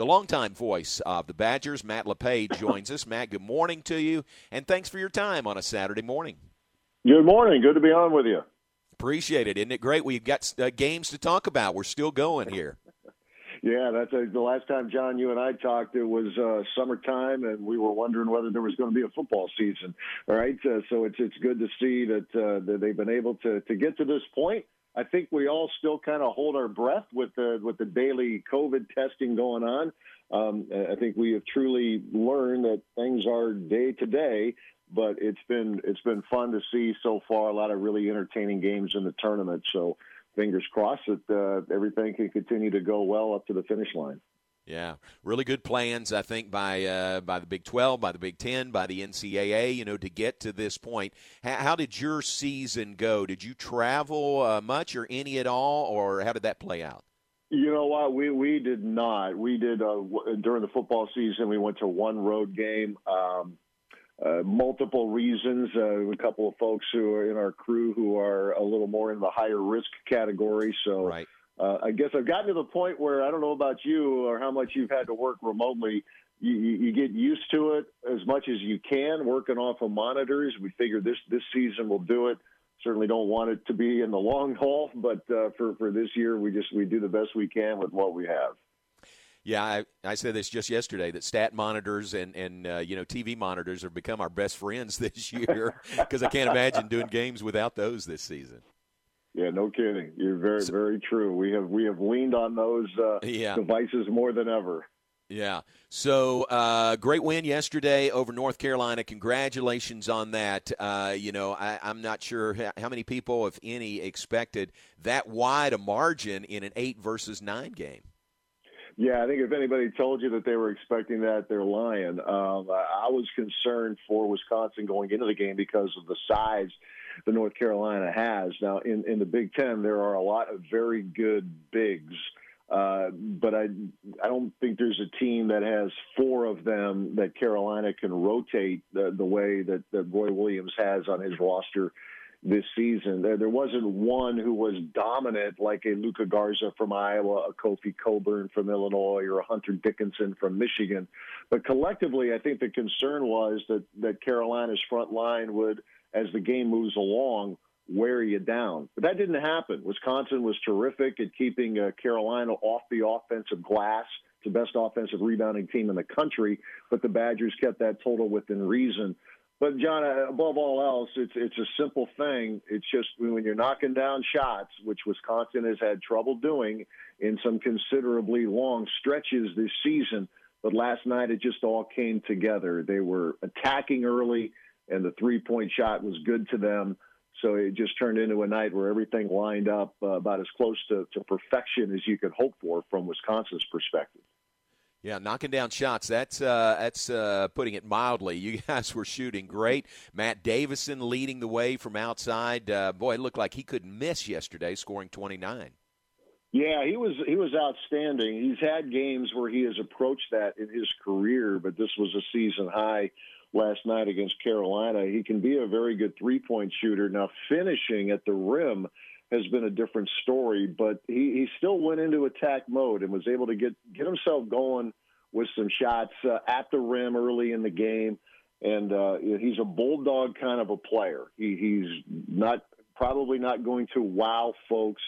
the longtime voice of the Badgers, Matt Lepay, joins us. Matt, good morning to you, and thanks for your time on a Saturday morning. Good morning. Good to be on with you. Appreciate it. Isn't it great? We've got uh, games to talk about. We're still going here. Yeah, that's the last time John, you and I talked. It was uh, summertime, and we were wondering whether there was going to be a football season. All right, uh, so it's it's good to see that uh, that they've been able to to get to this point. I think we all still kind of hold our breath with the with the daily COVID testing going on. Um, I think we have truly learned that things are day to day, but it's been it's been fun to see so far. A lot of really entertaining games in the tournament. So fingers crossed that uh, everything can continue to go well up to the finish line. Yeah, really good plans, I think, by uh, by the Big 12, by the Big 10, by the NCAA, you know, to get to this point. How, how did your season go? Did you travel uh, much or any at all, or how did that play out? You know what? We we did not. We did uh, during the football season. We went to one road game. Um, uh, multiple reasons. Uh, a couple of folks who are in our crew who are a little more in the higher risk category. So right. Uh, I guess I've gotten to the point where I don't know about you or how much you've had to work remotely. You, you, get used to it as much as you can, working off of monitors. We figure this this season will do it. Certainly don't want it to be in the long haul, but uh, for for this year, we just we do the best we can with what we have. Yeah, I, I said this just yesterday that stat monitors and and uh, you know TV monitors have become our best friends this year because I can't imagine doing games without those this season. Yeah, no kidding. You're very so, very true. We have we have leaned on those uh, yeah. devices more than ever. Yeah. So uh, great win yesterday over North Carolina. Congratulations on that. Uh, you know, I, am not sure how many people, if any, expected that wide a margin in an eight versus nine game. Yeah, I think if anybody told you that they were expecting that, they're lying. Um, I was concerned for Wisconsin going into the game because of the size that North Carolina has. Now, in, in the Big Ten, there are a lot of very good bigs. Uh, but I, I don't think there's a team that has four of them that Carolina can rotate the, the way that, that Roy Williams has on his roster this season. There, there wasn't one who was dominant like a Luka Garza from Iowa, a Kofi Cockburn from Illinois, or a Hunter Dickinson from Michigan. But collectively, I think the concern was that, that Carolina's front line would, as the game moves along, wear you down. But that didn't happen. Wisconsin was terrific at keeping uh, Carolina off the offensive glass. It's the best offensive rebounding team in the country, but the Badgers kept that total within reason. But John, uh, above all else, it's it's a simple thing. It's just when you're knocking down shots, which Wisconsin has had trouble doing in some considerably long stretches this season. But last night it just all came together. They were attacking early, and the three point shot was good to them. So it just turned into a night where everything lined up uh, about as close to, to perfection as you could hope for from Wisconsin's perspective. Yeah, knocking down shots. That's uh, that's uh, putting it mildly. You guys were shooting great. Matt Davison leading the way from outside. Uh, boy, it looked like he couldn't miss yesterday, scoring 29. Yeah, he was he was outstanding. He's had games where he has approached that in his career, but this was a season high last night against Carolina. He can be a very good three point shooter. Now finishing at the rim has been a different story, but he, he still went into attack mode and was able to get get himself going with some shots uh, at the rim early in the game. And uh, he's a bulldog kind of a player. He, he's not probably not going to wow folks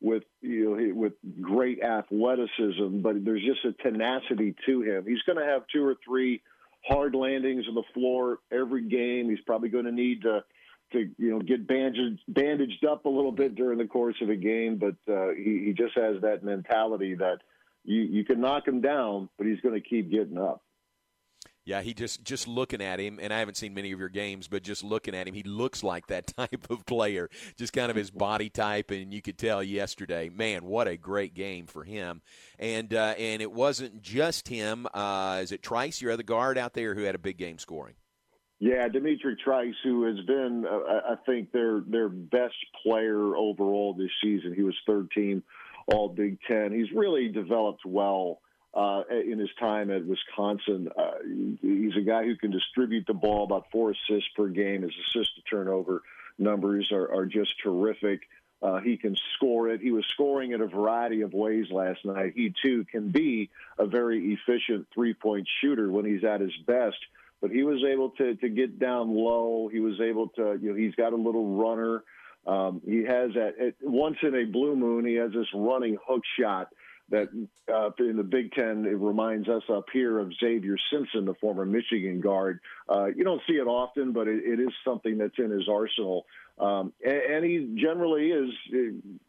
with you know with great athleticism, but there's just a tenacity to him. He's going to have two or three hard landings on the floor every game. He's probably going to need to to you know get bandaged bandaged up a little bit during the course of a game, but uh, he, he just has that mentality that you you can knock him down, but he's going to keep getting up. Yeah, he just just looking at him, and I haven't seen many of your games, but just looking at him, he looks like that type of player. Just kind of his body type, and you could tell yesterday, man, what a great game for him. And uh, and it wasn't just him. Uh, is it Trice, your other guard out there, who had a big game scoring? Yeah, D'Mitrik Trice, who has been, uh, I think, their their best player overall this season. He was third team All Big Ten. He's really developed well uh, in his time at Wisconsin. Uh, he's a guy who can distribute the ball, about four assists per game. His assist to turnover numbers are, are just terrific. Uh, he can score it. He was scoring in a variety of ways last night. He too can be a very efficient three-point shooter when he's at his best. But he was able to to get down low. He was able to. You know, he's got a little runner. Um, he has that once in a blue moon. He has this running hook shot that uh, in the Big Ten, it reminds us up here of Xavier Simpson, the former Michigan guard. Uh, you don't see it often, but it, it is something that's in his arsenal. Um, and, and, he generally is,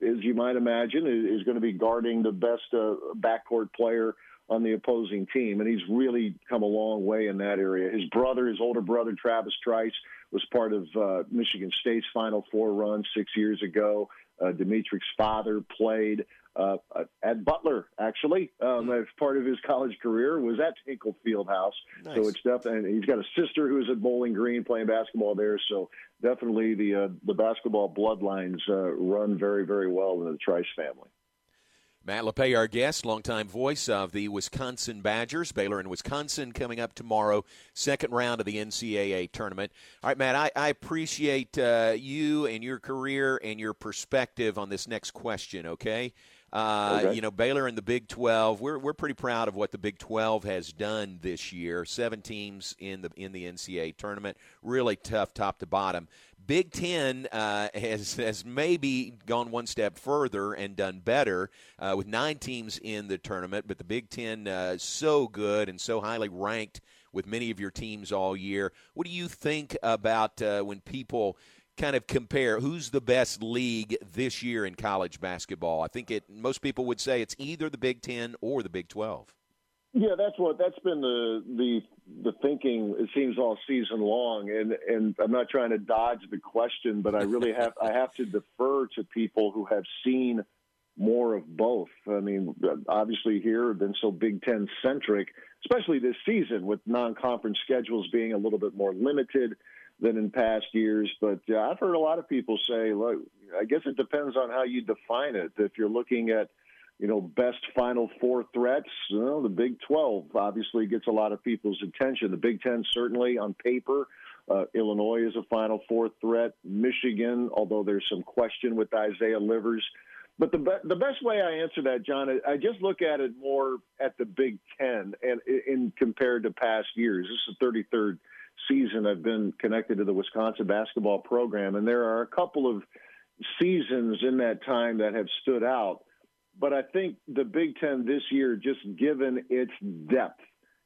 as you might imagine, is, is going to be guarding the best uh, backcourt player on the opposing team, and he's really come a long way in that area. His brother, his older brother, Travis Trice, was part of uh, Michigan State's Final Four run six years ago. Uh, D'Mitrik's father played uh, at Butler, actually, um, as part of his college career, was at Hinkle Fieldhouse. Nice. So it's definitely, he's got a sister who's at Bowling Green playing basketball there. So definitely the uh, the basketball bloodlines uh, run very, very well in the Trice family. Matt Lepay, our guest, longtime voice of the Wisconsin Badgers. Baylor and Wisconsin coming up tomorrow, second round of the NCAA tournament. All right, Matt, I, I appreciate uh, you and your career and your perspective on this next question, okay? Uh, okay. You know, Baylor in the Big 12. We're we're pretty proud of what the Big 12 has done this year. Seven teams in the in the NCAA tournament. Really tough, top to bottom. Big Ten uh, has has maybe gone one step further and done better uh, with nine teams in the tournament. But the Big Ten uh, so good and so highly ranked with many of your teams all year. What do you think about uh, when people? Kind of compare who's the best league this year in college basketball. I think it most people would say it's either the Big 10 or the Big 12. Yeah, that's what that's been the the the thinking it seems all season long and and I'm not trying to dodge the question, but I really have I have to defer to people who have seen more of both. I mean, obviously here have been so Big 10 centric, especially this season with non-conference schedules being a little bit more limited than in past years. But uh, I've heard a lot of people say, look, I guess it depends on how you define it. If you're looking at, you know, best Final Four threats, you know, the Big 12 obviously gets a lot of people's attention. The Big 10 certainly on paper. Uh, Illinois is a Final Four threat. Michigan, although there's some question with Isaiah Livers. But the be- the best way I answer that, John, I just look at it more at the Big Ten and in compared to past years. This is the 33rd season I've been connected to the Wisconsin basketball program, and there are a couple of seasons in that time that have stood out. But I think the Big Ten this year, just given its depth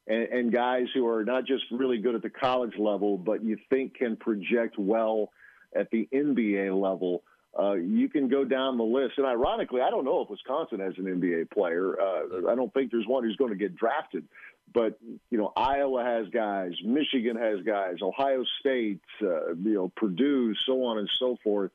and, and guys who are not just really good at the college level, but you think can project well at the NBA level. Uh, you can go down the list. And ironically, I don't know if Wisconsin has an NBA player. Uh, I don't think there's one who's going to get drafted. But you know, Iowa has guys, Michigan has guys, Ohio State, uh, you know, Purdue, so on and so forth.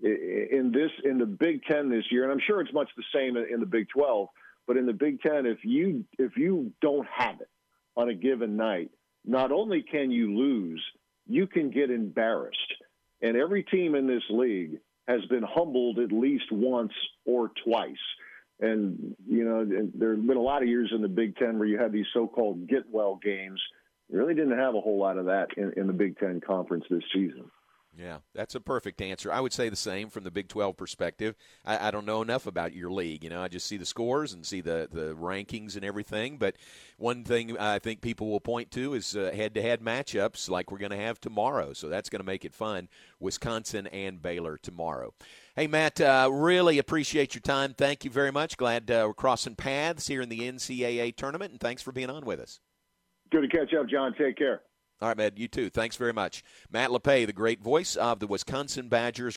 In this, in the Big Ten this year, and I'm sure it's much the same in the Big Twelve. But in the Big Ten, if you if you don't have it on a given night, not only can you lose, you can get embarrassed. And every team in this league has been humbled at least once or twice. And, you know, there have been a lot of years in the Big Ten where you had these so called get well games. You really didn't have a whole lot of that in, in the Big Ten conference this season. Yeah, that's a perfect answer. I would say the same from the Big 12 perspective. I, I, don't know enough about your league. You know, I just see the scores and see the, the rankings and everything. But one thing I think people will point to is head to head matchups like we're going to have tomorrow. So that's going to make it fun. Wisconsin and Baylor tomorrow. Hey, Matt, uh, really appreciate your time. Thank you very much. Glad uh, we're crossing paths here in the NCAA tournament, and thanks for being on with us. Good to catch up, John. Take care. All right, Matt, you too. Thanks very much. Matt Lepay, the great voice of the Wisconsin Badgers.